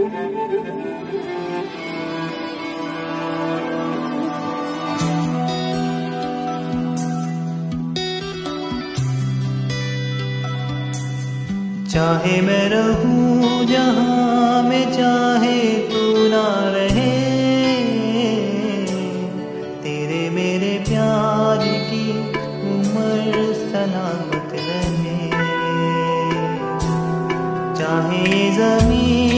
चाहे मैं रहूँ जहाँ मैं चाहे तू ना रहे, तेरे मेरे प्यार की उम्र सलामत रहे। चाहे ज़मीन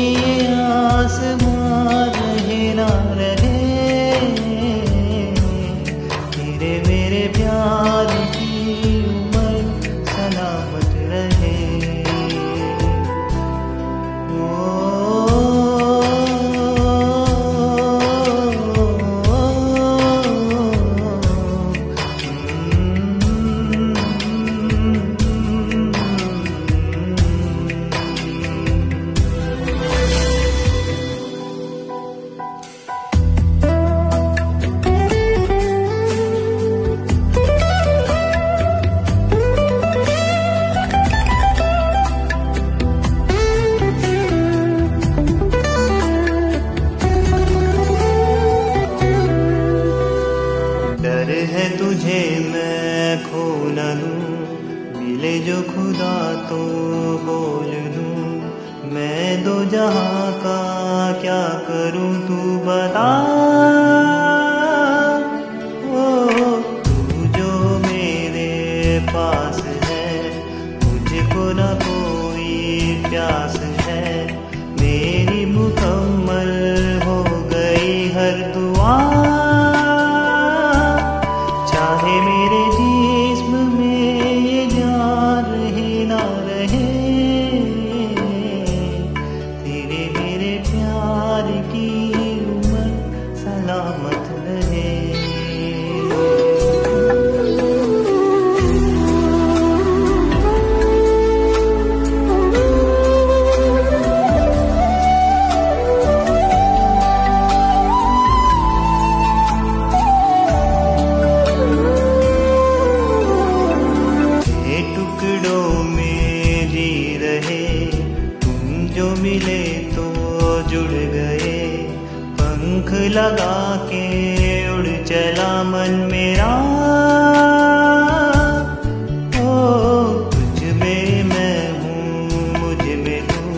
लूँ जो खुदा तो बोल दूँ। मैं दो जहाँ का क्या करूँ तू बता। ओ, तू जो मेरे पास है, मुझको न कोई प्यास है। मेरी मुकम्मल पंख लगा के उड़ चला मन मेरा। ओ, तुझ में मैं हूँ, मुझमें तू।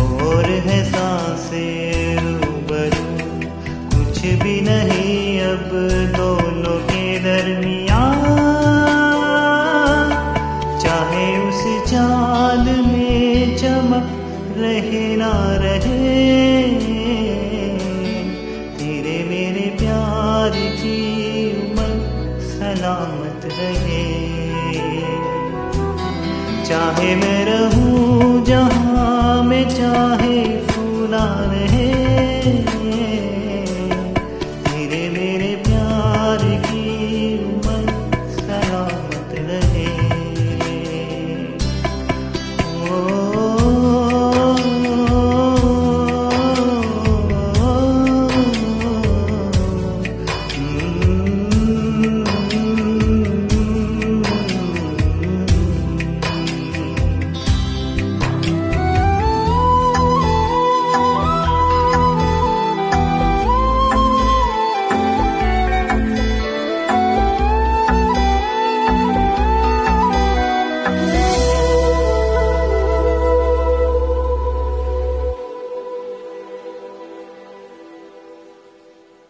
और है साँसें रूबरू। कुछ भी नहीं अब दोनों के दरमियान। चाहे उस चाँद में चमक रहे ना रहे। सलामत रहे। चाहे मैं रहूँ जहाँ मैं चाहे